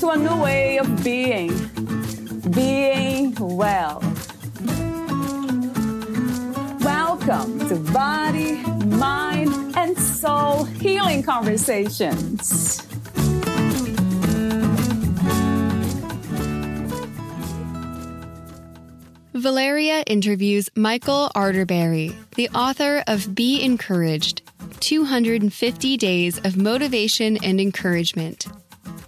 to a new way of being, being well. Welcome to Body, Mind, and Soul Healing Conversations. Valeria interviews Michael Arterberry, the author of Be Encouraged 250 Days of Motivation and Encouragement.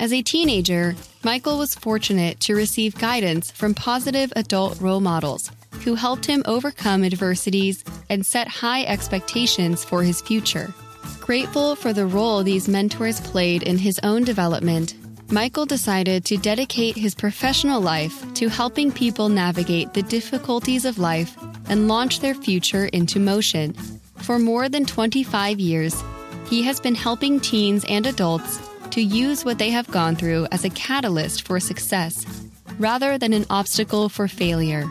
As a teenager, Michael was fortunate to receive guidance from positive adult role models who helped him overcome adversities and set high expectations for his future. Grateful for the role these mentors played in his own development, Michael decided to dedicate his professional life to helping people navigate the difficulties of life and launch their future into motion. For more than 25 years, he has been helping teens and adults to use what they have gone through as a catalyst for success rather than an obstacle for failure.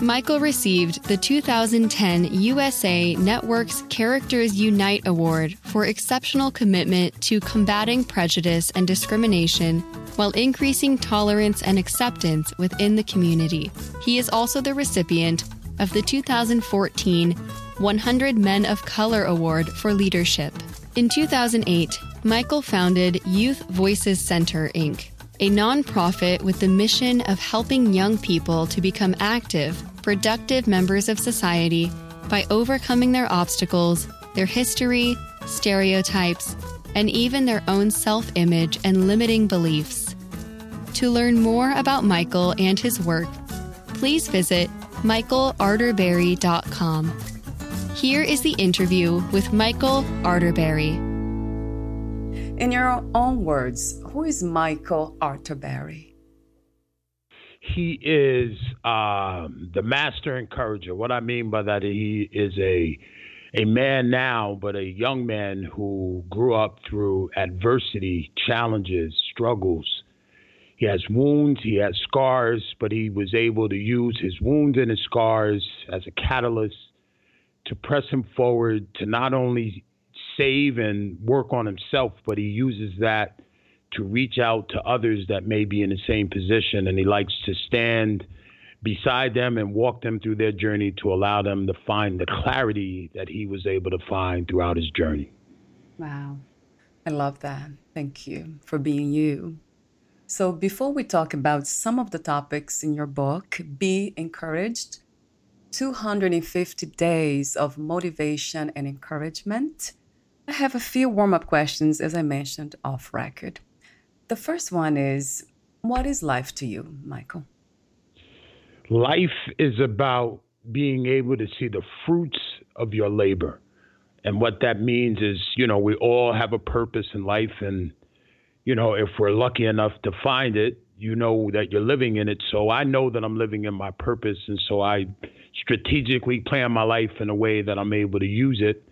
Michael received the 2010 USA Network's Characters Unite Award for exceptional commitment to combating prejudice and discrimination while increasing tolerance and acceptance within the community. He is also the recipient of the 2014 100 Men of Color Award for Leadership. In 2008, Michael founded Youth Voices Center, Inc., a nonprofit with the mission of helping young people to become active, productive members of society by overcoming their obstacles, their history, stereotypes, and even their own self image and limiting beliefs. To learn more about Michael and his work, please visit michaelarterberry.com. Here is the interview with Michael Arterberry. In your own words, who is Michael Arterberry? He is um, the master encourager. What I mean by that, he is a a man now, but a young man who grew up through adversity, challenges, struggles. He has wounds, he has scars, but he was able to use his wounds and his scars as a catalyst to press him forward to not only save and work on himself, but he uses that to reach out to others that may be in the same position. And he likes to stand beside them and walk them through their journey to allow them to find the clarity that he was able to find throughout his journey. Wow. I love that. Thank you for being you. So, before we talk about some of the topics in your book, Be Encouraged 250 Days of Motivation and Encouragement, I have a few warm up questions, as I mentioned off record. The first one is What is life to you, Michael? Life is about being able to see the fruits of your labor. And what that means is, you know, we all have a purpose in life. And, you know, if we're lucky enough to find it, you know that you're living in it. So I know that I'm living in my purpose. And so I strategically plan my life in a way that I'm able to use it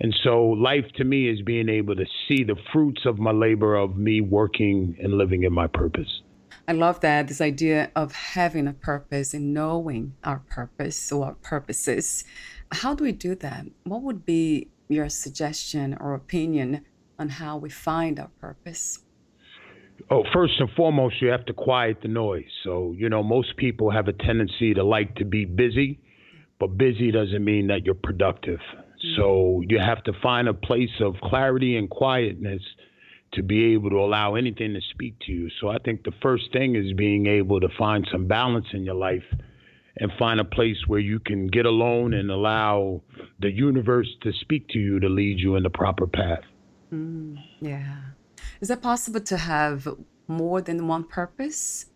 and so life to me is being able to see the fruits of my labor of me working and living in my purpose. I love that this idea of having a purpose and knowing our purpose or our purposes. How do we do that? What would be your suggestion or opinion on how we find our purpose? Oh, first and foremost, you have to quiet the noise. So, you know, most people have a tendency to like to be busy, but busy doesn't mean that you're productive. So you have to find a place of clarity and quietness to be able to allow anything to speak to you. So I think the first thing is being able to find some balance in your life and find a place where you can get alone and allow the universe to speak to you to lead you in the proper path. Mm, yeah. Is it possible to have more than one purpose?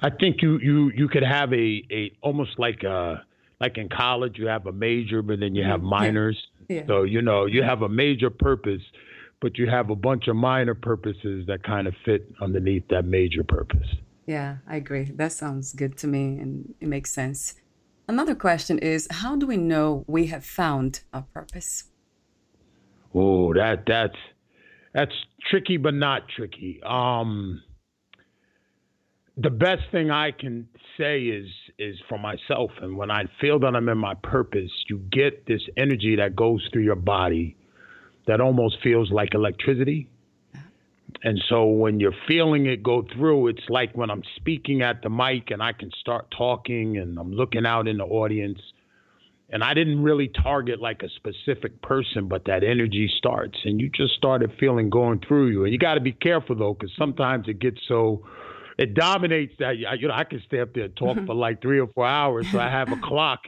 I think you you you could have a a almost like a like in college, you have a major, but then you have minors. Yeah. So, you know, you have a major purpose, but you have a bunch of minor purposes that kind of fit underneath that major purpose. Yeah, I agree. That sounds good to me and it makes sense. Another question is how do we know we have found our purpose? Oh, that that's that's tricky but not tricky. Um the best thing I can say is is for myself and when I feel that I'm in my purpose, you get this energy that goes through your body that almost feels like electricity. And so when you're feeling it go through, it's like when I'm speaking at the mic and I can start talking and I'm looking out in the audience. And I didn't really target like a specific person, but that energy starts and you just started feeling going through you. And you got to be careful though, because sometimes it gets so, it dominates that, you know, I can stay up there and talk mm-hmm. for like three or four hours. So I have a clock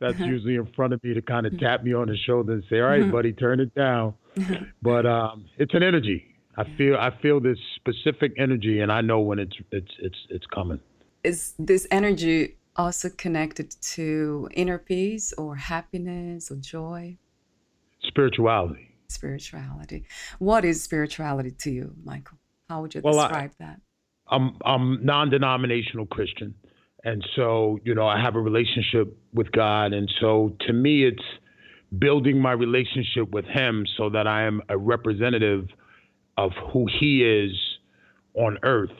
that's uh-huh. usually in front of me to kind of tap me on the shoulder and say, "All right, mm-hmm. buddy, turn it down." but um, it's an energy. I feel I feel this specific energy, and I know when it's it's it's it's coming. Is this energy also connected to inner peace or happiness or joy? Spirituality. Spirituality. What is spirituality to you, Michael? How would you well, describe I, that? I'm I'm non-denominational Christian. And so, you know, I have a relationship with God. And so to me, it's building my relationship with Him so that I am a representative of who He is on earth.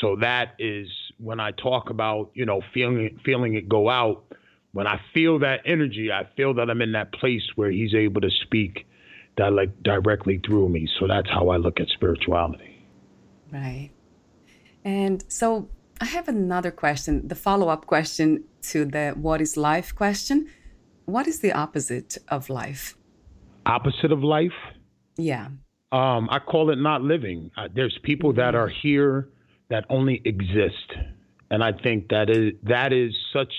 So that is when I talk about, you know, feeling it, feeling it go out. When I feel that energy, I feel that I'm in that place where He's able to speak direct, directly through me. So that's how I look at spirituality. Right. And so I have another question, the follow up question to the what is life question. What is the opposite of life? Opposite of life? Yeah. Um, I call it not living. Uh, there's people that are here that only exist, and I think that is that is such.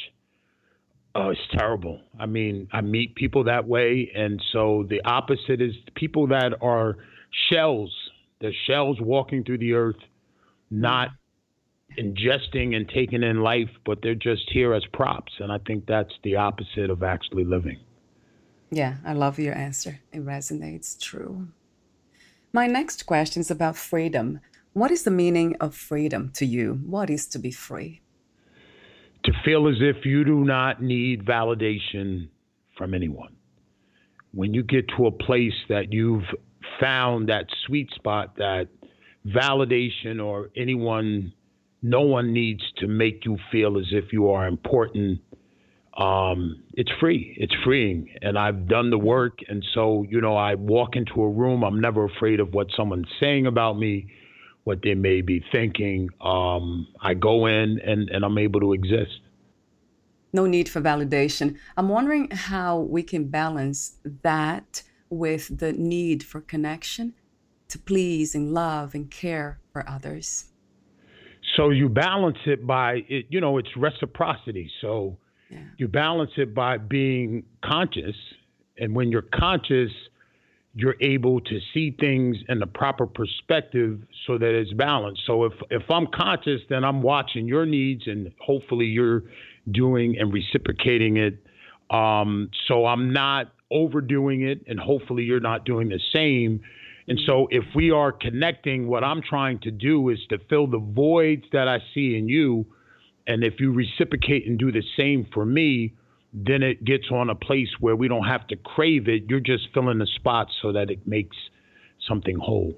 Oh, it's terrible. I mean, I meet people that way, and so the opposite is people that are shells. They're shells walking through the earth, not ingesting and taking in life, but they're just here as props. And I think that's the opposite of actually living. Yeah, I love your answer. It resonates true. My next question is about freedom. What is the meaning of freedom to you? What is to be free? To feel as if you do not need validation from anyone. When you get to a place that you've found that sweet spot that validation or anyone no one needs to make you feel as if you are important. Um, it's free. It's freeing. And I've done the work. And so, you know, I walk into a room, I'm never afraid of what someone's saying about me, what they may be thinking. Um, I go in and, and I'm able to exist. No need for validation. I'm wondering how we can balance that with the need for connection to please and love and care for others. So you balance it by it, you know, it's reciprocity. So yeah. you balance it by being conscious, and when you're conscious, you're able to see things in the proper perspective so that it's balanced. So if if I'm conscious, then I'm watching your needs, and hopefully you're doing and reciprocating it. Um, so I'm not overdoing it, and hopefully you're not doing the same and so, if we are connecting, what I'm trying to do is to fill the voids that I see in you. And if you reciprocate and do the same for me, then it gets on a place where we don't have to crave it. You're just filling the spots so that it makes something whole.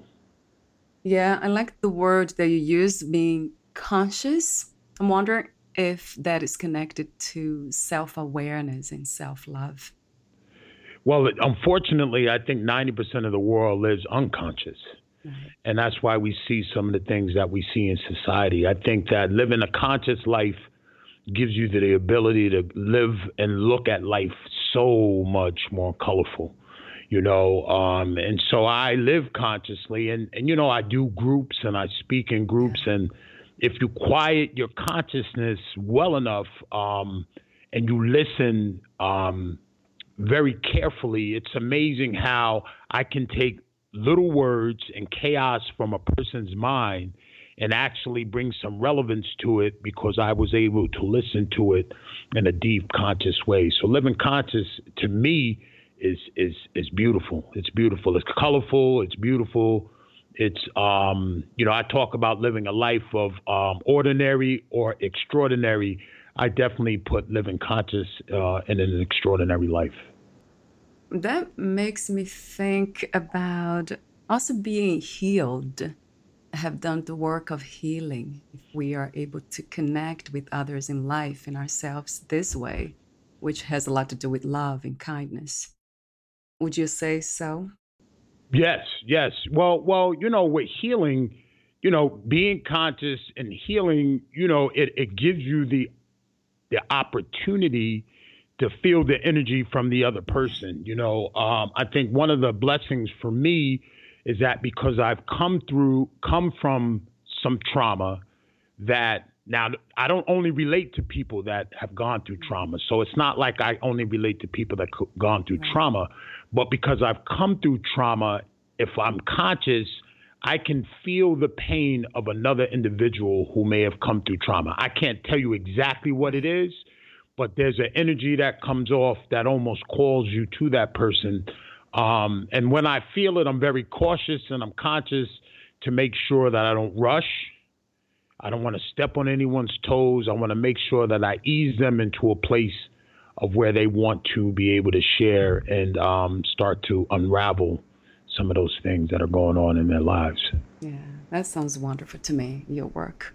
Yeah, I like the word that you use, being conscious. I'm wondering if that is connected to self awareness and self love. Well, unfortunately, I think 90% of the world lives unconscious. And that's why we see some of the things that we see in society. I think that living a conscious life gives you the ability to live and look at life so much more colorful, you know. Um, and so I live consciously, and, and, you know, I do groups and I speak in groups. And if you quiet your consciousness well enough um, and you listen, um, very carefully, it's amazing how I can take little words and chaos from a person's mind and actually bring some relevance to it because I was able to listen to it in a deep, conscious way. So, living conscious to me is is is beautiful. It's beautiful. It's colorful. It's beautiful. It's um, you know I talk about living a life of um, ordinary or extraordinary. I definitely put living conscious uh, in an extraordinary life. That makes me think about also being healed have done the work of healing if we are able to connect with others in life and ourselves this way, which has a lot to do with love and kindness. Would you say so? Yes, yes. Well, well, you know, with healing, you know, being conscious and healing, you know, it, it gives you the the opportunity to feel the energy from the other person. You know, um, I think one of the blessings for me is that because I've come through, come from some trauma that now I don't only relate to people that have gone through trauma. So it's not like I only relate to people that have gone through right. trauma, but because I've come through trauma, if I'm conscious, I can feel the pain of another individual who may have come through trauma. I can't tell you exactly what it is, but there's an energy that comes off that almost calls you to that person um, and when I feel it, I'm very cautious and I'm conscious to make sure that I don't rush. I don't want to step on anyone's toes. I want to make sure that I ease them into a place of where they want to be able to share and um, start to unravel some of those things that are going on in their lives. Yeah, that sounds wonderful to me, your work.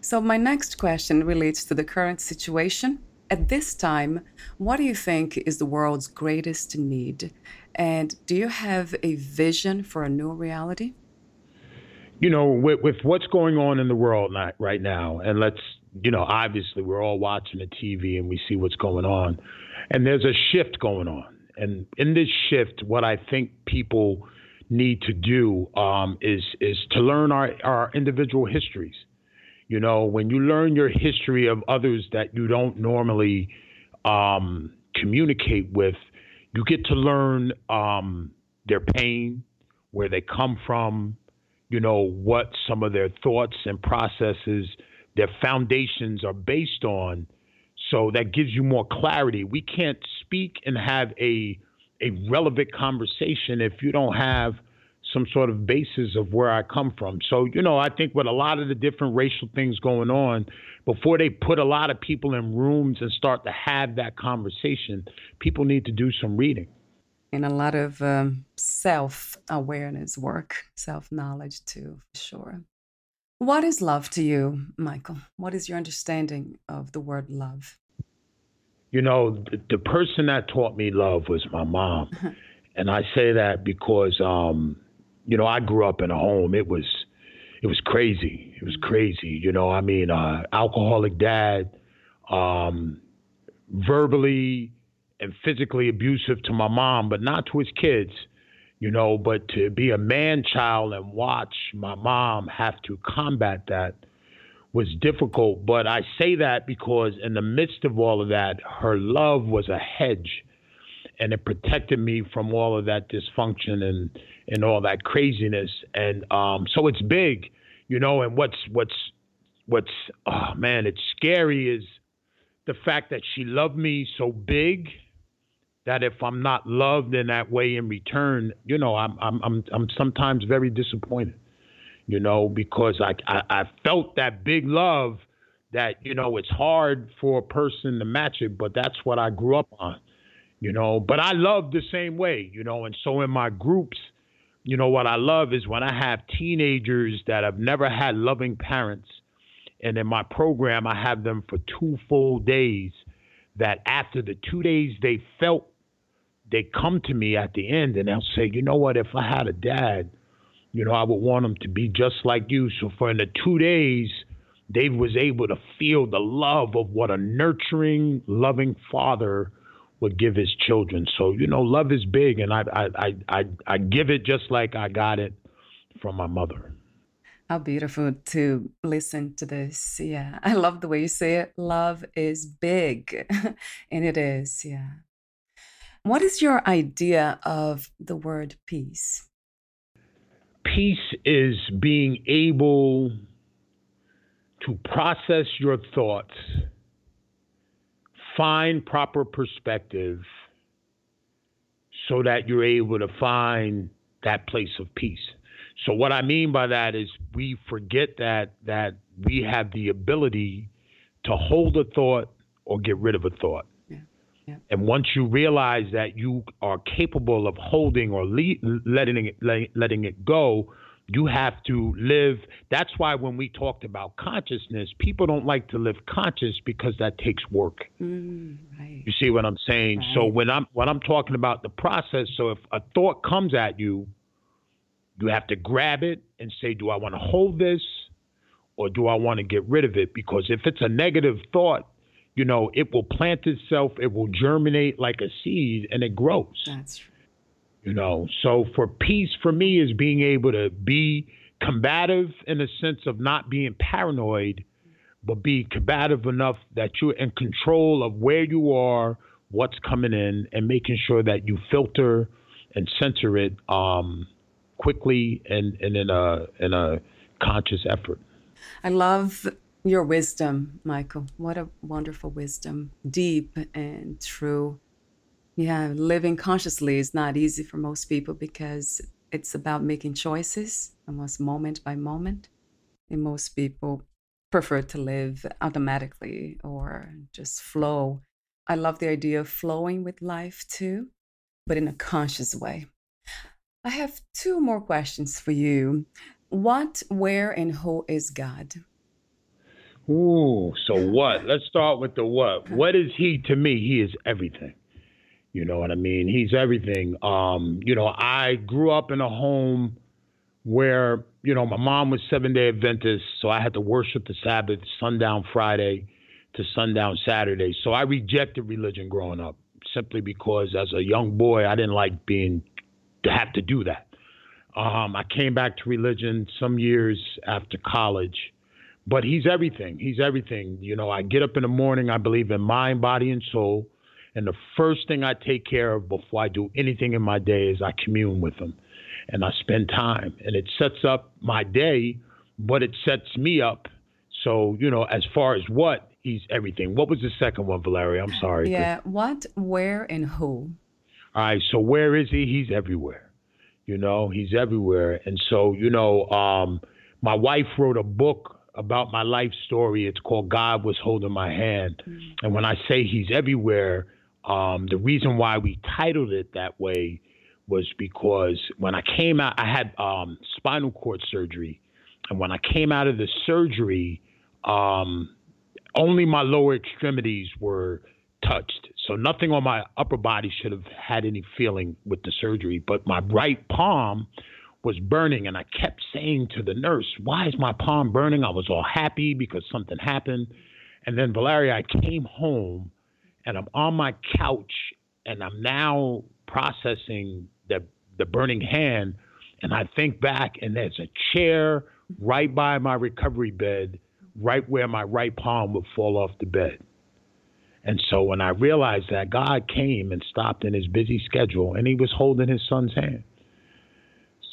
So, my next question relates to the current situation. At this time, what do you think is the world's greatest need? And do you have a vision for a new reality? You know, with, with what's going on in the world right now, and let's, you know, obviously we're all watching the TV and we see what's going on, and there's a shift going on. And in this shift, what I think people need to do um, is is to learn our, our individual histories. You know, when you learn your history of others that you don't normally um, communicate with, you get to learn um, their pain, where they come from, you know, what some of their thoughts and processes, their foundations are based on. So that gives you more clarity. We can't speak and have a a relevant conversation if you don't have some sort of basis of where I come from. So, you know, I think with a lot of the different racial things going on, before they put a lot of people in rooms and start to have that conversation, people need to do some reading. And a lot of um, self awareness work, self knowledge too, for sure. What is love to you, Michael? What is your understanding of the word love? You know, the, the person that taught me love was my mom. and I say that because um, you know, I grew up in a home. It was, it was crazy. It was crazy. You know, I mean, uh, alcoholic dad, um, verbally and physically abusive to my mom, but not to his kids. You know, but to be a man child and watch my mom have to combat that was difficult. But I say that because in the midst of all of that, her love was a hedge and it protected me from all of that dysfunction and and all that craziness. And um, so it's big, you know. And what's what's what's oh man, it's scary is the fact that she loved me so big that if I'm not loved in that way in return, you know, I'm I'm I'm I'm sometimes very disappointed, you know, because I I, I felt that big love that you know it's hard for a person to match it, but that's what I grew up on you know. But I love the same way, you know. And so in my groups, you know, what I love is when I have teenagers that have never had loving parents, and in my program, I have them for two full days. That after the two days they felt, they come to me at the end and they'll say, you know what, if I had a dad, you know, I would want him to be just like you. So for in the two days, Dave was able to feel the love of what a nurturing, loving father would give his children. So you know, love is big, and I I I I, give it just like I got it from my mother. How beautiful to listen to this. Yeah, I love the way you say it. Love is big, and it is. Yeah. What is your idea of the word peace? Peace is being able to process your thoughts find proper perspective so that you're able to find that place of peace. So what I mean by that is we forget that that we have the ability to hold a thought or get rid of a thought. And once you realize that you are capable of holding or le- letting it letting it go, you have to live. That's why when we talked about consciousness, people don't like to live conscious because that takes work. Mm, right. You see what I'm saying? Right. So when I'm when I'm talking about the process, so if a thought comes at you, you have to grab it and say, "Do I want to hold this, or do I want to get rid of it?" Because if it's a negative thought, you know, it will plant itself, it will germinate like a seed, and it grows. That's true. You know, so for peace for me is being able to be combative in the sense of not being paranoid, but be combative enough that you're in control of where you are, what's coming in, and making sure that you filter and censor it um, quickly and, and in a in a conscious effort. I love your wisdom, Michael. What a wonderful wisdom, deep and true. Yeah, living consciously is not easy for most people because it's about making choices almost moment by moment. And most people prefer to live automatically or just flow. I love the idea of flowing with life too, but in a conscious way. I have two more questions for you. What, where, and who is God? Ooh, so what? Let's start with the what. What is he to me? He is everything. You know what I mean? He's everything. Um, you know, I grew up in a home where, you know, my mom was seven day Adventist, so I had to worship the Sabbath, sundown Friday to sundown Saturday. So I rejected religion growing up simply because as a young boy, I didn't like being to have to do that. Um, I came back to religion some years after college, but he's everything. He's everything. You know, I get up in the morning, I believe in mind, body, and soul. And the first thing I take care of before I do anything in my day is I commune with him and I spend time. And it sets up my day, but it sets me up. So, you know, as far as what, he's everything. What was the second one, Valeria? I'm sorry. Yeah, what, where, and who? All right, so where is he? He's everywhere. You know, he's everywhere. And so, you know, um, my wife wrote a book about my life story. It's called God Was Holding My Hand. Mm-hmm. And when I say he's everywhere, um, the reason why we titled it that way was because when I came out, I had um, spinal cord surgery. And when I came out of the surgery, um, only my lower extremities were touched. So nothing on my upper body should have had any feeling with the surgery. But my right palm was burning. And I kept saying to the nurse, Why is my palm burning? I was all happy because something happened. And then, Valeria, I came home and I'm on my couch and I'm now processing the the burning hand and I think back and there's a chair right by my recovery bed, right where my right palm would fall off the bed. And so when I realized that God came and stopped in his busy schedule and he was holding his son's hand.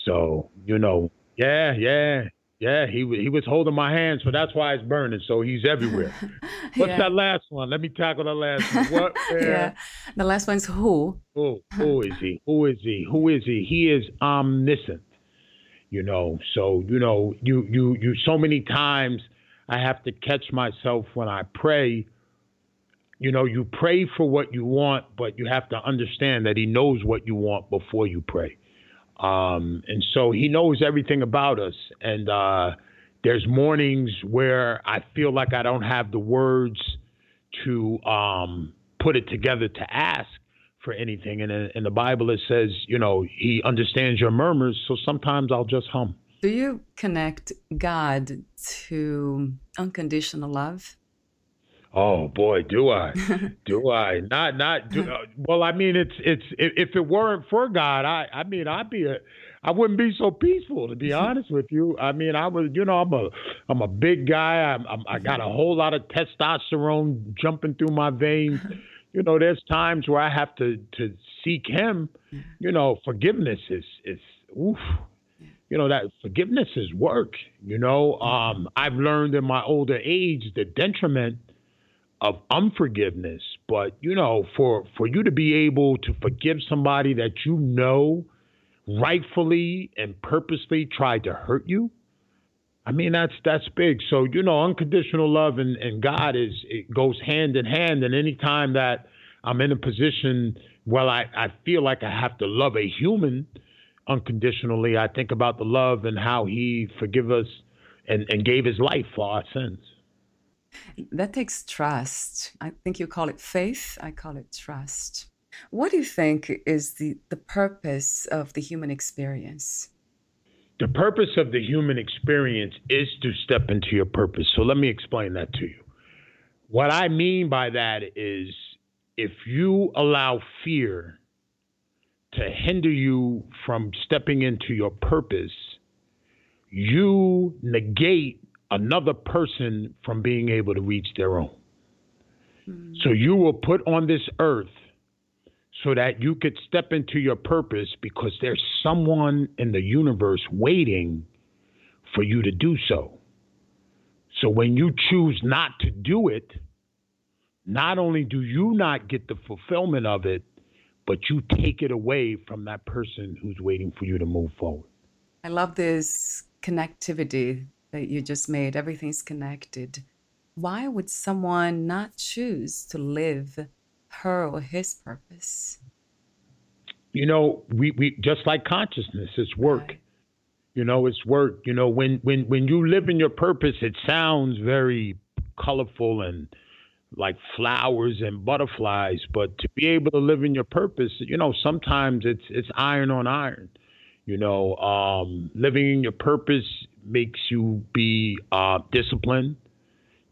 So, you know, yeah, yeah, yeah, he he was holding my hand, so that's why it's burning. So he's everywhere. What's Yeah. that last one? Let me tackle the last one. What? yeah. The last one's who? Who who is he? Who is he? Who is he? He is omniscient. You know, so you know, you you you so many times I have to catch myself when I pray. You know, you pray for what you want, but you have to understand that he knows what you want before you pray. Um, and so he knows everything about us. And uh, there's mornings where I feel like I don't have the words to um, put it together to ask for anything. And in, in the Bible, it says, you know, he understands your murmurs. So sometimes I'll just hum. Do you connect God to unconditional love? Oh boy, do I? do I? Not not. Do, uh, well, I mean, it's it's if, if it weren't for God, I I mean, I'd be a, I wouldn't be so peaceful to be honest with you. I mean, I was, you know, I'm a I'm a big guy. I'm, I'm I got a whole lot of testosterone jumping through my veins. You know, there's times where I have to to seek Him. You know, forgiveness is is oof. You know that forgiveness is work. You know, um, I've learned in my older age the detriment of unforgiveness but you know, for for you to be able to forgive somebody that you know rightfully and purposely tried to hurt you, I mean that's that's big. So you know, unconditional love and, and God is it goes hand in hand. And anytime that I'm in a position, well, I, I feel like I have to love a human unconditionally. I think about the love and how He forgive us and, and gave His life for our sins. That takes trust. I think you call it faith. I call it trust. What do you think is the, the purpose of the human experience? The purpose of the human experience is to step into your purpose. So let me explain that to you. What I mean by that is if you allow fear to hinder you from stepping into your purpose, you negate another person from being able to reach their own. Mm. So you were put on this earth so that you could step into your purpose because there's someone in the universe waiting for you to do so. So when you choose not to do it, not only do you not get the fulfillment of it, but you take it away from that person who's waiting for you to move forward. I love this connectivity that you just made. Everything's connected. Why would someone not choose to live her or his purpose? You know, we, we just like consciousness, it's work. Right. You know, it's work. You know, when when when you live in your purpose, it sounds very colorful and like flowers and butterflies, but to be able to live in your purpose, you know, sometimes it's it's iron on iron. You know, um, living in your purpose makes you be uh, disciplined.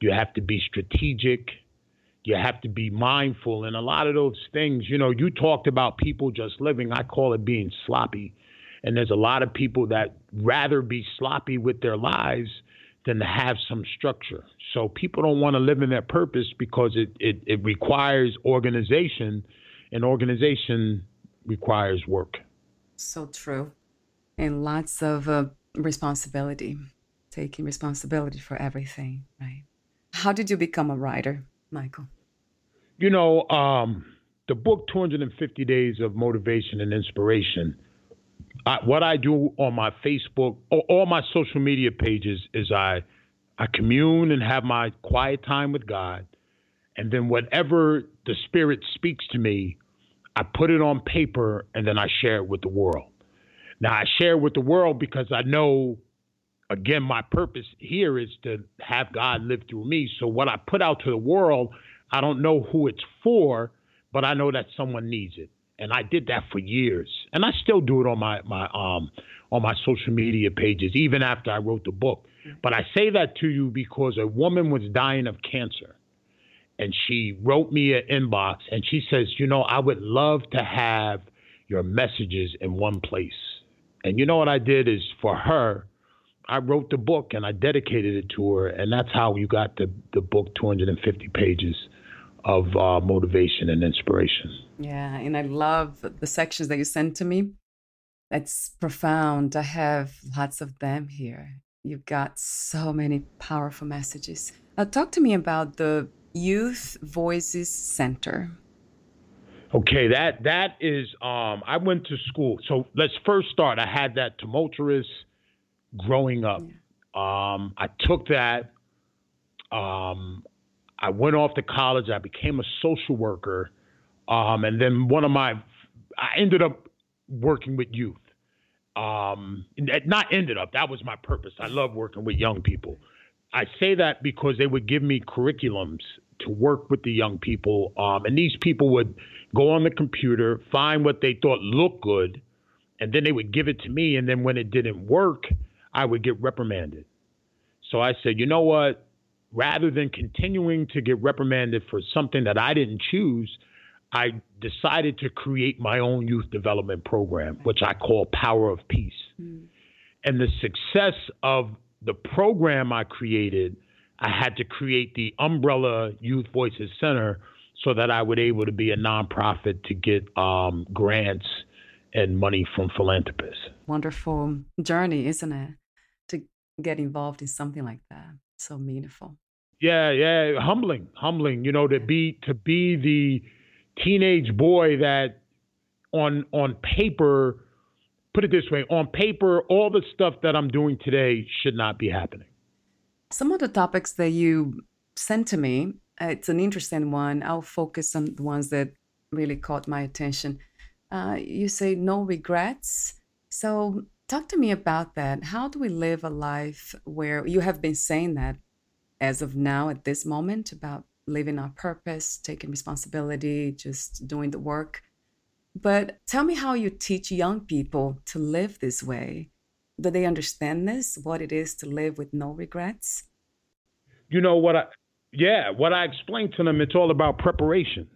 You have to be strategic. You have to be mindful. And a lot of those things, you know, you talked about people just living. I call it being sloppy. And there's a lot of people that rather be sloppy with their lives than to have some structure. So people don't want to live in their purpose because it, it, it requires organization, and organization requires work. So true. And lots of uh, responsibility, taking responsibility for everything, right? How did you become a writer, Michael? You know, um, the book 250 Days of Motivation and Inspiration. I, what I do on my Facebook, or all my social media pages, is I I commune and have my quiet time with God, and then whatever the Spirit speaks to me, I put it on paper and then I share it with the world. Now I share with the world because I know again my purpose here is to have God live through me. So what I put out to the world, I don't know who it's for, but I know that someone needs it. And I did that for years. And I still do it on my my um on my social media pages even after I wrote the book. But I say that to you because a woman was dying of cancer and she wrote me an inbox and she says, "You know, I would love to have your messages in one place." And you know what I did is for her, I wrote the book and I dedicated it to her, and that's how you got the the book 250 pages of uh, motivation and inspiration. Yeah, and I love the sections that you sent to me. That's profound. I have lots of them here. You've got so many powerful messages. Talk to me about the Youth Voices Center. Okay, that that is. Um, I went to school. So let's first start. I had that tumultuous growing up. Um, I took that. Um, I went off to college. I became a social worker, um, and then one of my, I ended up working with youth. Um, not ended up. That was my purpose. I love working with young people. I say that because they would give me curriculums to work with the young people, um, and these people would go on the computer, find what they thought looked good, and then they would give it to me. And then when it didn't work, I would get reprimanded. So I said, you know what? Rather than continuing to get reprimanded for something that I didn't choose, I decided to create my own youth development program, which I call Power of Peace. Mm. And the success of the program I created, I had to create the umbrella Youth Voices Center so that I would able to be a nonprofit to get um, grants and money from philanthropists. Wonderful journey, isn't it? To get involved in something like that. So meaningful. Yeah, yeah, humbling, humbling. You know, to be to be the teenage boy that on on paper, put it this way, on paper, all the stuff that I'm doing today should not be happening. Some of the topics that you sent to me, it's an interesting one. I'll focus on the ones that really caught my attention. Uh, you say no regrets. So, talk to me about that. How do we live a life where you have been saying that as of now, at this moment, about living our purpose, taking responsibility, just doing the work? But tell me how you teach young people to live this way. Do they understand this, what it is to live with no regrets? You know what I yeah, what I explained to them, it's all about preparation.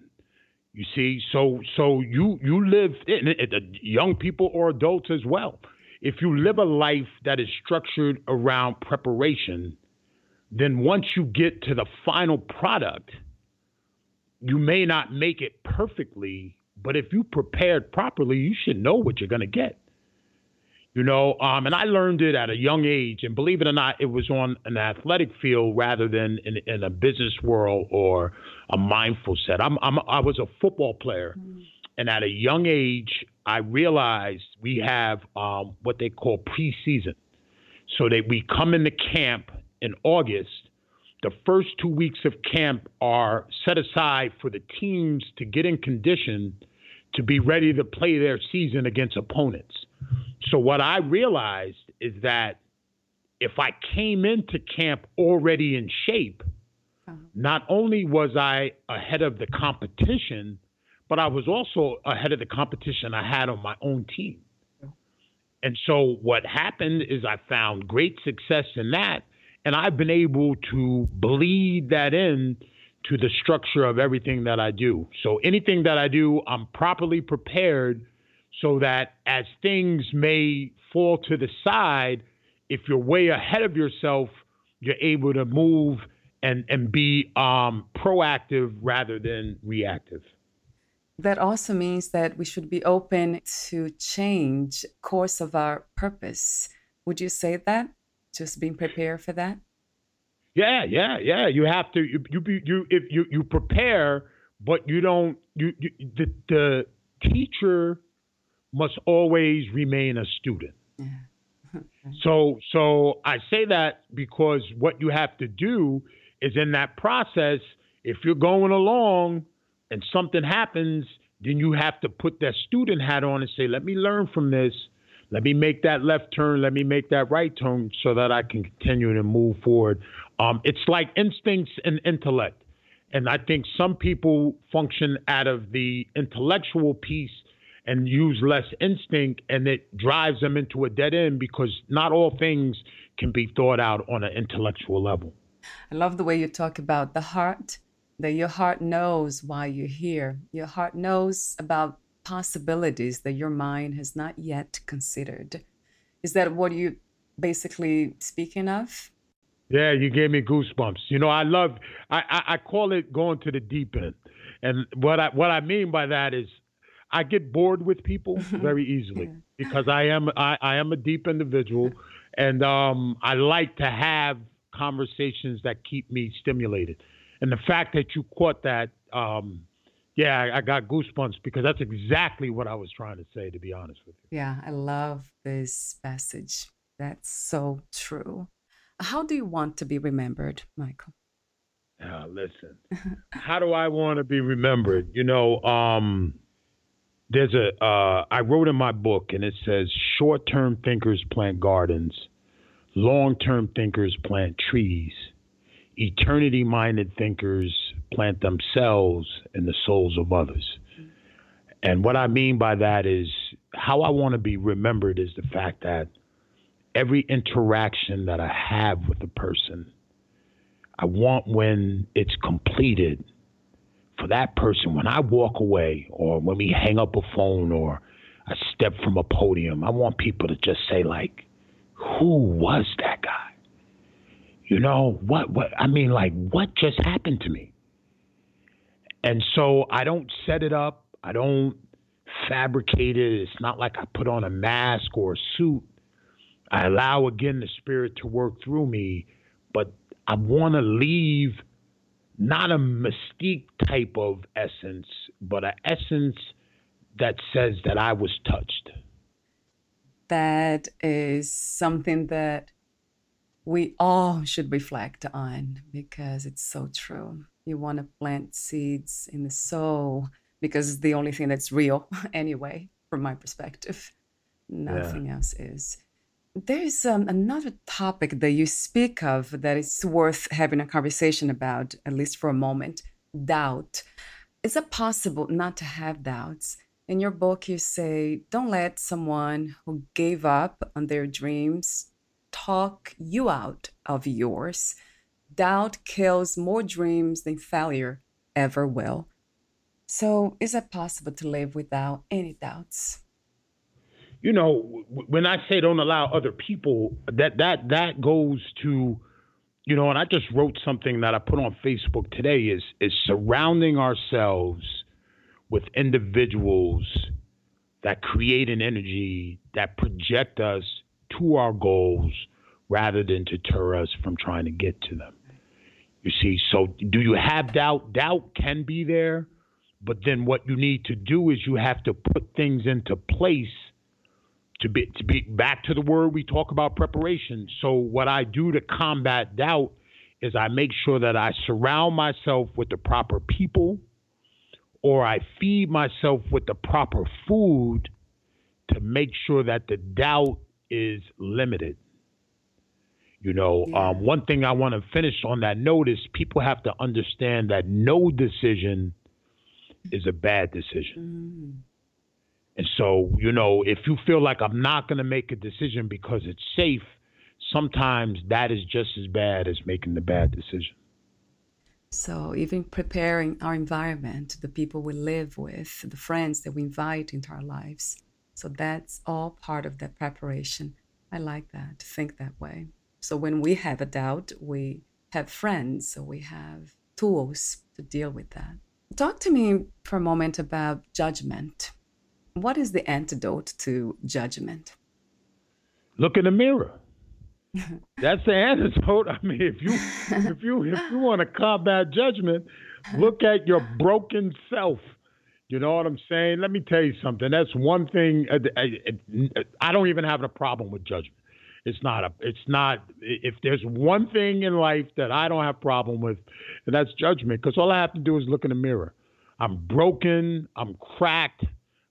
You see, so so you you live in it, young people or adults as well. If you live a life that is structured around preparation, then once you get to the final product, you may not make it perfectly, but if you prepared properly, you should know what you're going to get. You know, um, and I learned it at a young age, and believe it or not, it was on an athletic field rather than in, in a business world or a mindful set. I'm, I'm I was a football player, mm. and at a young age, I realized we have um, what they call preseason. So that we come into camp in August. The first two weeks of camp are set aside for the teams to get in condition to be ready to play their season against opponents. So what I realized is that if I came into camp already in shape, uh-huh. not only was I ahead of the competition, but I was also ahead of the competition I had on my own team. And so what happened is I found great success in that, and I've been able to bleed that in to the structure of everything that I do. So anything that I do, I'm properly prepared so that as things may fall to the side, if you're way ahead of yourself, you're able to move and, and be um, proactive rather than reactive. That also means that we should be open to change course of our purpose. Would you say that? Just being prepared for that? Yeah, yeah, yeah. You have to you you you if you you prepare, but you don't you, you the the teacher must always remain a student. so so I say that because what you have to do is in that process, if you're going along and something happens, then you have to put that student hat on and say, let me learn from this. Let me make that left turn. Let me make that right turn so that I can continue to move forward. Um, it's like instincts and intellect. And I think some people function out of the intellectual piece and use less instinct, and it drives them into a dead end because not all things can be thought out on an intellectual level. I love the way you talk about the heart, that your heart knows why you're here. Your heart knows about possibilities that your mind has not yet considered. Is that what you basically speaking of? Yeah, you gave me goosebumps. You know, I love I, I, I call it going to the deep end. And what I what I mean by that is I get bored with people very easily because I am I, I am a deep individual and um, I like to have conversations that keep me stimulated. And the fact that you caught that um, yeah, I, I got goosebumps because that's exactly what I was trying to say, to be honest with you. Yeah, I love this passage. That's so true. How do you want to be remembered, Michael? Uh, listen, how do I want to be remembered? You know, um, there's a uh, I wrote in my book, and it says short-term thinkers plant gardens, long-term thinkers plant trees, eternity-minded thinkers plant themselves in the souls of others. And what I mean by that is how I want to be remembered is the fact that every interaction that I have with a person, I want when it's completed for that person, when I walk away or when we hang up a phone or I step from a podium, I want people to just say, like, who was that guy? You know, what, what, I mean, like, what just happened to me? And so I don't set it up. I don't fabricate it. It's not like I put on a mask or a suit. I allow again the spirit to work through me, but I want to leave not a mystique type of essence, but an essence that says that I was touched. That is something that we all should reflect on because it's so true. You want to plant seeds in the soul because it's the only thing that's real, anyway, from my perspective. Nothing yeah. else is. There's um, another topic that you speak of that is worth having a conversation about, at least for a moment doubt. Is it possible not to have doubts? In your book, you say, don't let someone who gave up on their dreams talk you out of yours. Doubt kills more dreams than failure ever will. So, is it possible to live without any doubts? You know, when I say don't allow other people, that that that goes to, you know, and I just wrote something that I put on Facebook today is is surrounding ourselves with individuals that create an energy that project us to our goals rather than deter us from trying to get to them. You see, so do you have doubt? Doubt can be there, but then what you need to do is you have to put things into place to be to be back to the word we talk about preparation. So what I do to combat doubt is I make sure that I surround myself with the proper people or I feed myself with the proper food to make sure that the doubt is limited. You know, yeah. um, one thing I want to finish on that note is people have to understand that no decision is a bad decision. And so, you know, if you feel like I'm not going to make a decision because it's safe, sometimes that is just as bad as making the bad decision. So, even preparing our environment, the people we live with, the friends that we invite into our lives. So, that's all part of that preparation. I like that, to think that way. So, when we have a doubt, we have friends, so we have tools to deal with that. Talk to me for a moment about judgment what is the antidote to judgment? Look in the mirror. That's the antidote. I mean, if you if you if you want to combat judgment, look at your broken self. You know what I'm saying? Let me tell you something. That's one thing. Uh, I don't even have a problem with judgment. It's not a. It's not. If there's one thing in life that I don't have problem with, and that's judgment. Because all I have to do is look in the mirror. I'm broken. I'm cracked.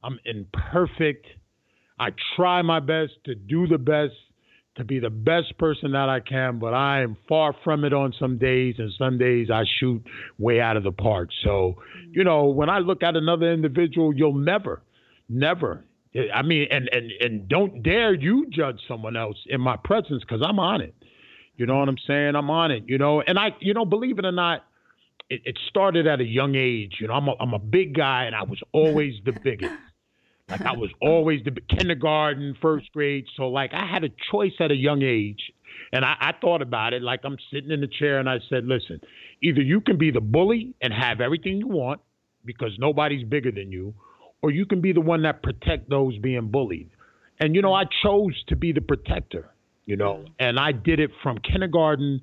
I'm imperfect. I try my best to do the best, to be the best person that I can, but I am far from it on some days, and some days I shoot way out of the park. So, you know, when I look at another individual, you'll never, never. I mean, and and and don't dare you judge someone else in my presence because I'm on it. You know what I'm saying? I'm on it. You know, and I, you know, believe it or not, it, it started at a young age. You know, I'm a, I'm a big guy, and I was always the biggest. Like I was always the kindergarten, first grade. So like I had a choice at a young age. And I, I thought about it like I'm sitting in the chair and I said, listen, either you can be the bully and have everything you want because nobody's bigger than you, or you can be the one that protect those being bullied. And you know, I chose to be the protector, you know, and I did it from kindergarten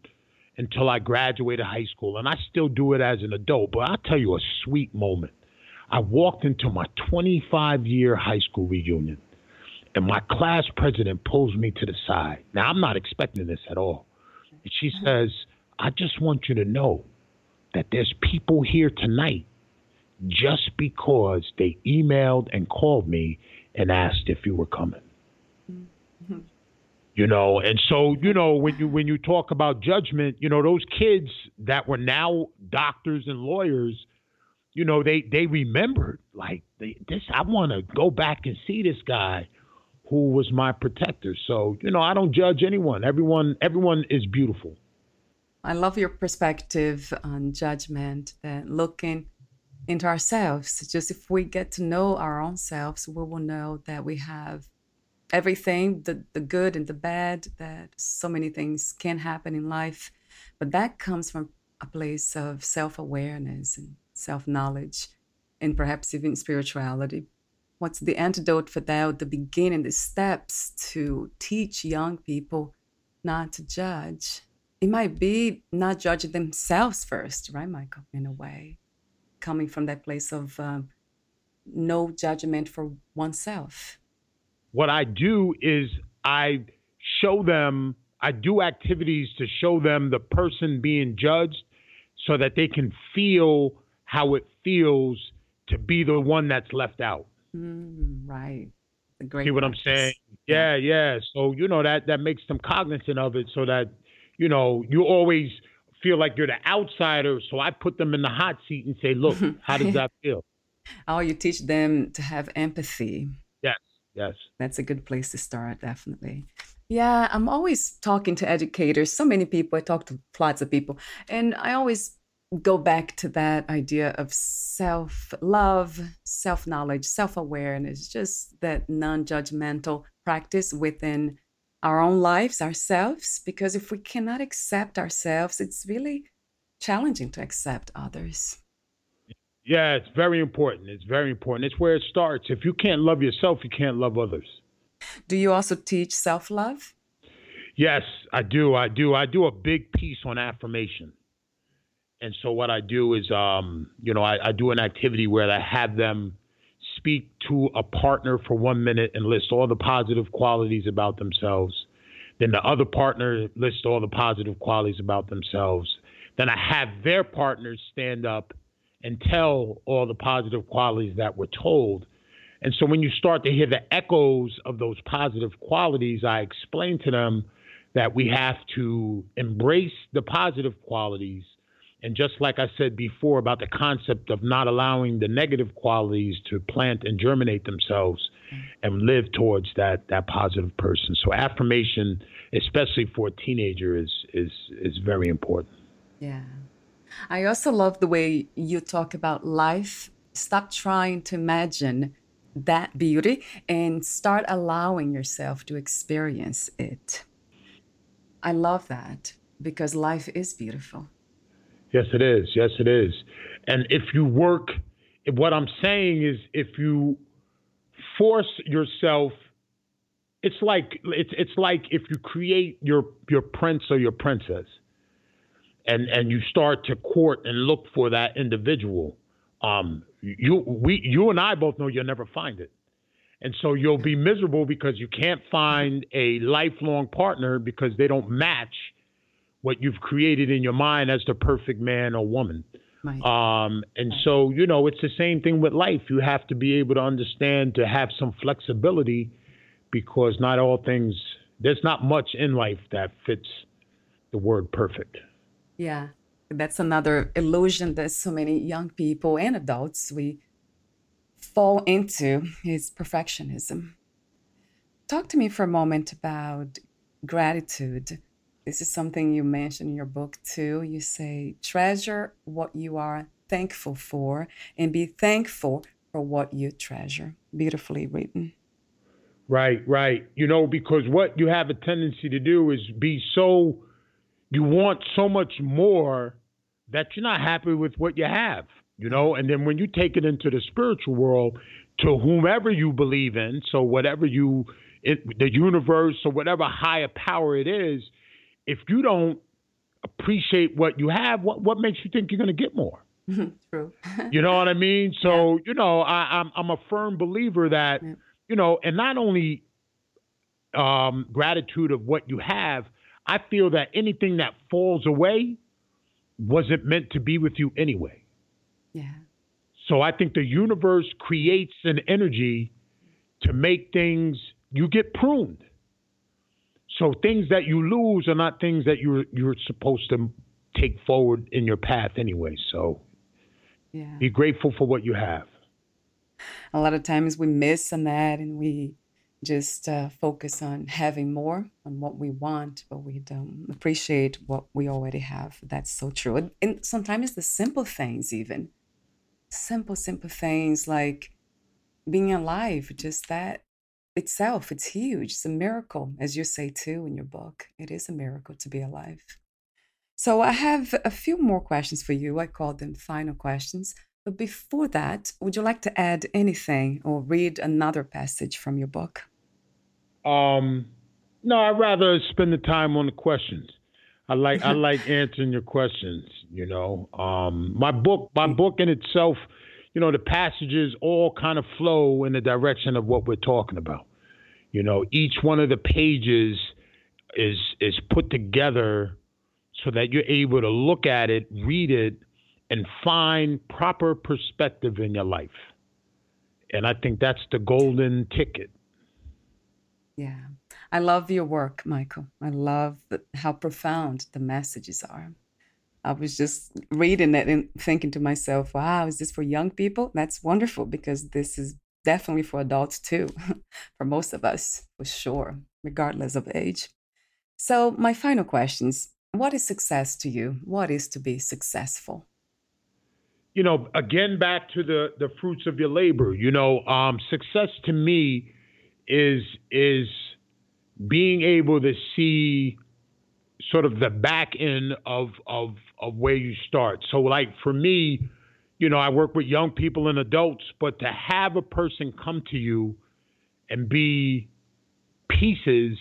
until I graduated high school. And I still do it as an adult. But I'll tell you a sweet moment. I walked into my 25 year high school reunion, and my class president pulls me to the side. Now, I'm not expecting this at all. And she mm-hmm. says, I just want you to know that there's people here tonight just because they emailed and called me and asked if you were coming. Mm-hmm. You know, and so you know when you when you talk about judgment, you know those kids that were now doctors and lawyers, you know, they they remembered like they, this. I want to go back and see this guy who was my protector. So you know, I don't judge anyone. Everyone everyone is beautiful. I love your perspective on judgment. That looking into ourselves, just if we get to know our own selves, we will know that we have everything the, the good and the bad that so many things can happen in life but that comes from a place of self-awareness and self knowledge, and perhaps even spirituality. What's the antidote for that? The beginning, the steps to teach young people not to judge. it might be not judging themselves first, right, Michael? In a way, coming from that place of um, no judgment for oneself. What I do is I show them, I do activities to show them the person being judged so that they can feel how it feels to be the one that's left out. Mm, right. Great See what practice. I'm saying? Yeah, yeah. So, you know, that that makes them cognizant of it so that, you know, you always feel like you're the outsider. So I put them in the hot seat and say, look, how does that feel? Oh, you teach them to have empathy. Yes, yes. That's a good place to start, definitely. Yeah, I'm always talking to educators. So many people, I talk to lots of people, and I always go back to that idea of self love, self knowledge, self awareness, just that non judgmental practice within our own lives, ourselves. Because if we cannot accept ourselves, it's really challenging to accept others. Yeah, it's very important. It's very important. It's where it starts. If you can't love yourself, you can't love others. Do you also teach self love? Yes, I do. I do. I do a big piece on affirmation. And so what I do is, um, you know, I, I do an activity where I have them speak to a partner for one minute and list all the positive qualities about themselves. Then the other partner lists all the positive qualities about themselves. Then I have their partners stand up and tell all the positive qualities that were told. And so when you start to hear the echoes of those positive qualities, I explain to them that we have to embrace the positive qualities and just like I said before about the concept of not allowing the negative qualities to plant and germinate themselves and live towards that that positive person. So affirmation, especially for a teenager, is is is very important. Yeah. I also love the way you talk about life. Stop trying to imagine that beauty and start allowing yourself to experience it. I love that because life is beautiful. Yes, it is. Yes, it is. And if you work, what I'm saying is, if you force yourself, it's like it's it's like if you create your your prince or your princess, and and you start to court and look for that individual. Um, you we you and I both know you'll never find it. And so you'll be miserable because you can't find a lifelong partner because they don't match what you've created in your mind as the perfect man or woman. Right. Um, and so, you know, it's the same thing with life. You have to be able to understand to have some flexibility because not all things, there's not much in life that fits the word perfect. Yeah. That's another illusion that so many young people and adults we fall into is perfectionism. Talk to me for a moment about gratitude this is something you mention in your book too. You say, treasure what you are thankful for and be thankful for what you treasure. Beautifully written. Right, right. You know, because what you have a tendency to do is be so, you want so much more that you're not happy with what you have, you know? And then when you take it into the spiritual world, to whomever you believe in, so whatever you, it, the universe or whatever higher power it is, if you don't appreciate what you have, what what makes you think you're going to get more? True. you know what I mean? So yeah. you know, I, am I'm, I'm a firm believer that yeah. you know, and not only um, gratitude of what you have, I feel that anything that falls away wasn't meant to be with you anyway. Yeah. So I think the universe creates an energy to make things you get pruned. So things that you lose are not things that you're you're supposed to take forward in your path anyway. So yeah. be grateful for what you have. A lot of times we miss on that and we just uh, focus on having more on what we want, but we don't appreciate what we already have. That's so true. And sometimes the simple things, even simple, simple things like being alive, just that itself, it's huge. It's a miracle, as you say too in your book. It is a miracle to be alive. So I have a few more questions for you. I call them final questions. But before that, would you like to add anything or read another passage from your book? Um, no, I'd rather spend the time on the questions. I like I like answering your questions. You know, um, my book my book in itself, you know, the passages all kind of flow in the direction of what we're talking about. You know, each one of the pages is is put together so that you're able to look at it, read it, and find proper perspective in your life. And I think that's the golden ticket. Yeah. I love your work, Michael. I love how profound the messages are. I was just reading it and thinking to myself, wow, is this for young people? That's wonderful because this is definitely for adults too, for most of us, for sure, regardless of age. So, my final questions What is success to you? What is to be successful? You know, again, back to the, the fruits of your labor. You know, um, success to me is is being able to see sort of the back end of of of where you start. So like for me, you know, I work with young people and adults, but to have a person come to you and be pieces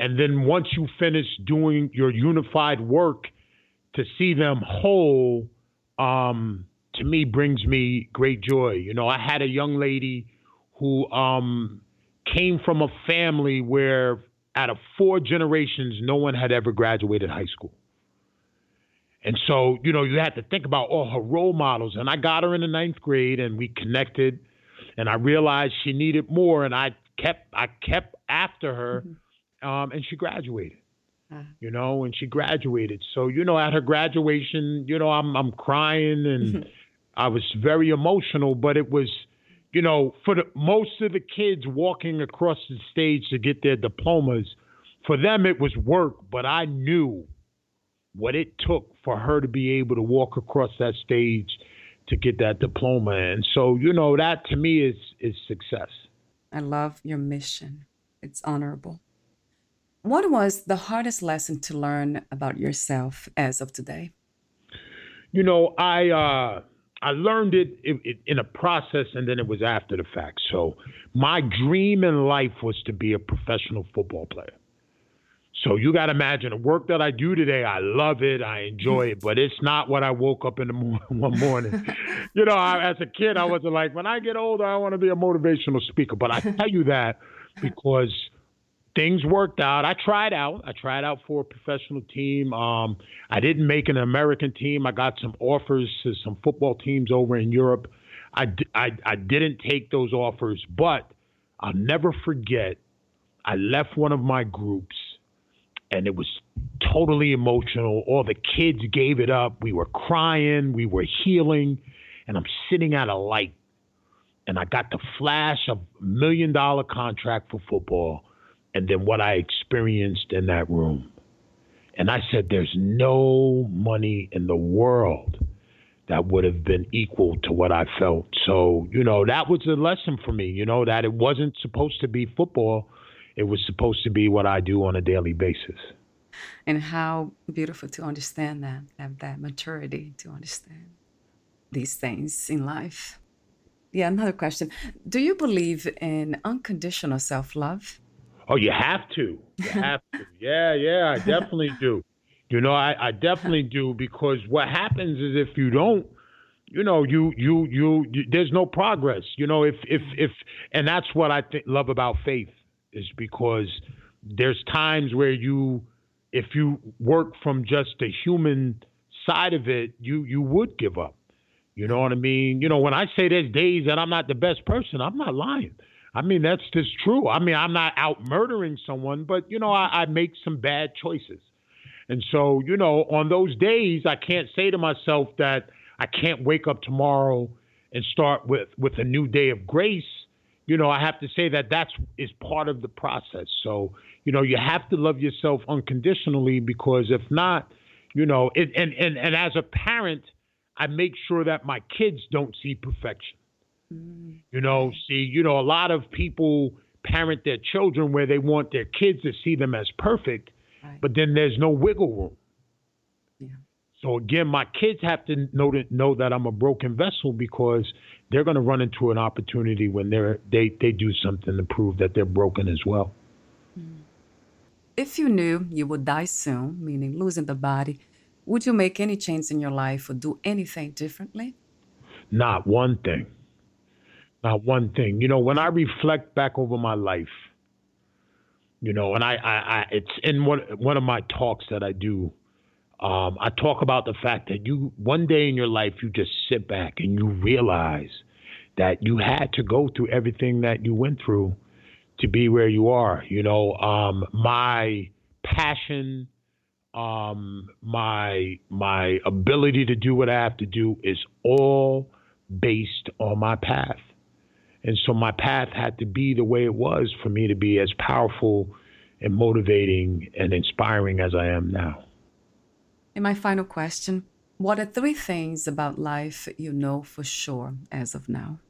and then once you finish doing your unified work to see them whole um, to me brings me great joy. You know, I had a young lady who um, came from a family where out of four generations, no one had ever graduated high school. And so, you know, you had to think about all her role models. And I got her in the ninth grade and we connected and I realized she needed more and I kept I kept after her mm-hmm. um, and she graduated. Uh-huh. You know, and she graduated. So, you know, at her graduation, you know, I'm I'm crying and mm-hmm. I was very emotional, but it was you know, for the, most of the kids walking across the stage to get their diplomas, for them it was work, but I knew what it took for her to be able to walk across that stage to get that diploma. And so, you know, that to me is is success. I love your mission. It's honorable. What was the hardest lesson to learn about yourself as of today? You know, I uh I learned it, it, it, in a process, and then it was after the fact. So my dream in life was to be a professional football player. So you got to imagine the work that I do today. I love it, I enjoy it, but it's not what I woke up in the morning one morning. you know, I, as a kid, I wasn't like, when I get older, I want to be a motivational speaker. But I tell you that because things worked out. I tried out. I tried out for a professional team. Um, I didn't make an American team. I got some offers to some football teams over in Europe. I, I, I didn't take those offers, but I'll never forget. I left one of my groups and it was totally emotional. All the kids gave it up. We were crying, we were healing, and I'm sitting at a light and I got the flash of a million dollar contract for football and then what I experienced in that room. And I said, there's no money in the world that would have been equal to what I felt. So, you know, that was a lesson for me, you know, that it wasn't supposed to be football, it was supposed to be what I do on a daily basis. And how beautiful to understand that, have that maturity to understand these things in life. Yeah, another question. Do you believe in unconditional self love? Oh, you have to. You have to. Yeah, yeah, I definitely do. You know, I, I definitely do because what happens is if you don't, you know, you, you you you there's no progress. You know, if if if and that's what I think love about faith is because there's times where you if you work from just the human side of it, you you would give up. You know what I mean? You know, when I say there's days that I'm not the best person, I'm not lying. I mean, that's just true. I mean, I'm not out murdering someone, but, you know, I, I make some bad choices. And so, you know, on those days, I can't say to myself that I can't wake up tomorrow and start with, with a new day of grace. You know, I have to say that that's is part of the process. So, you know, you have to love yourself unconditionally because if not, you know, it, and, and, and as a parent, I make sure that my kids don't see perfection. Mm. You know, see, you know, a lot of people parent their children where they want their kids to see them as perfect, right. but then there's no wiggle room. Yeah. So again, my kids have to know that know that I'm a broken vessel because they're going to run into an opportunity when they're they they do something to prove that they're broken as well. If you knew you would die soon, meaning losing the body, would you make any change in your life or do anything differently? Not one thing. Not one thing. You know, when I reflect back over my life, you know, and I, I, I it's in one one of my talks that I do. Um, I talk about the fact that you one day in your life you just sit back and you realize that you had to go through everything that you went through to be where you are. You know, um, my passion, um, my my ability to do what I have to do is all based on my path. And so my path had to be the way it was for me to be as powerful and motivating and inspiring as I am now. And my final question What are three things about life you know for sure as of now?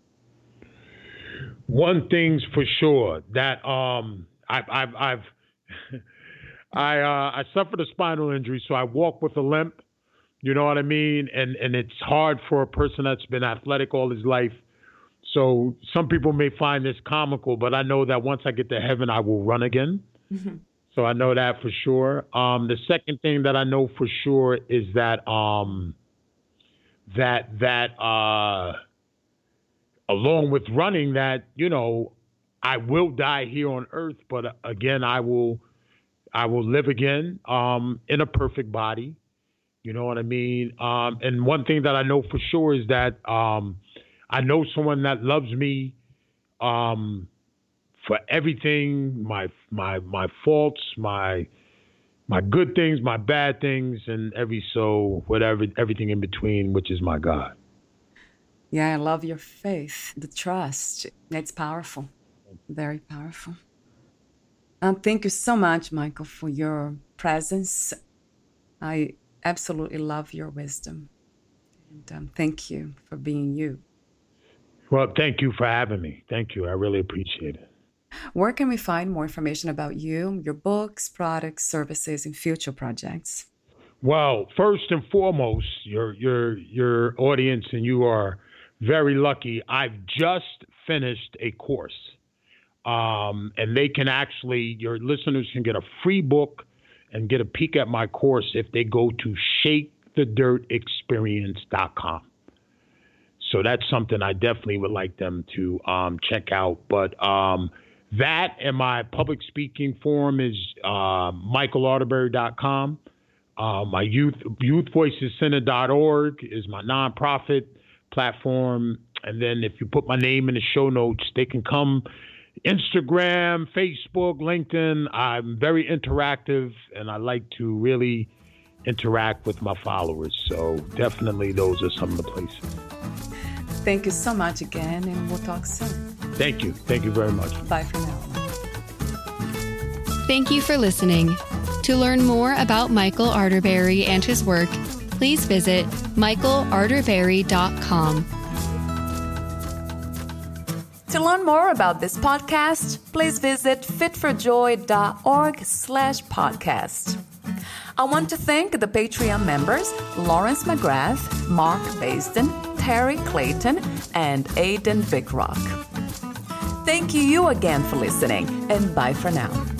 One thing's for sure that um, I've, I've, I've I, uh, I suffered a spinal injury, so I walk with a limp. You know what I mean? And and it's hard for a person that's been athletic all his life so some people may find this comical, but I know that once I get to heaven, I will run again. Mm-hmm. So I know that for sure. Um, the second thing that I know for sure is that um, that that uh, along with running, that you know, I will die here on earth, but uh, again, I will I will live again um, in a perfect body. You know what I mean? Um, and one thing that I know for sure is that um, I know someone that loves me um, for everything, my my my faults, my my good things, my bad things, and every so whatever everything in between, which is my God. Yeah, I love your faith, the trust. It's powerful, very powerful. And thank you so much, Michael, for your presence. I absolutely love your wisdom. And um, thank you for being you. Well, thank you for having me. Thank you. I really appreciate it. Where can we find more information about you, your books, products, services, and future projects? Well, first and foremost, your your your audience and you are very lucky. I've just finished a course, um, and they can actually your listeners can get a free book and get a peek at my course if they go to shakethedirtexperience.com. So that's something I definitely would like them to um, check out. But um, that and my public speaking forum is uh. Uh, my youth youthvoicescenter.org is my nonprofit platform. And then if you put my name in the show notes, they can come Instagram, Facebook, LinkedIn. I'm very interactive and I like to really interact with my followers. So definitely those are some of the places. Thank you so much again, and we'll talk soon. Thank you. Thank you very much. Bye for now. Thank you for listening. To learn more about Michael Arterberry and his work, please visit michaelarterberry.com. To learn more about this podcast, please visit fitforjoy.org slash podcast. I want to thank the Patreon members Lawrence McGrath, Mark Basden, Terry Clayton, and Aidan Bickrock. Thank you again for listening, and bye for now.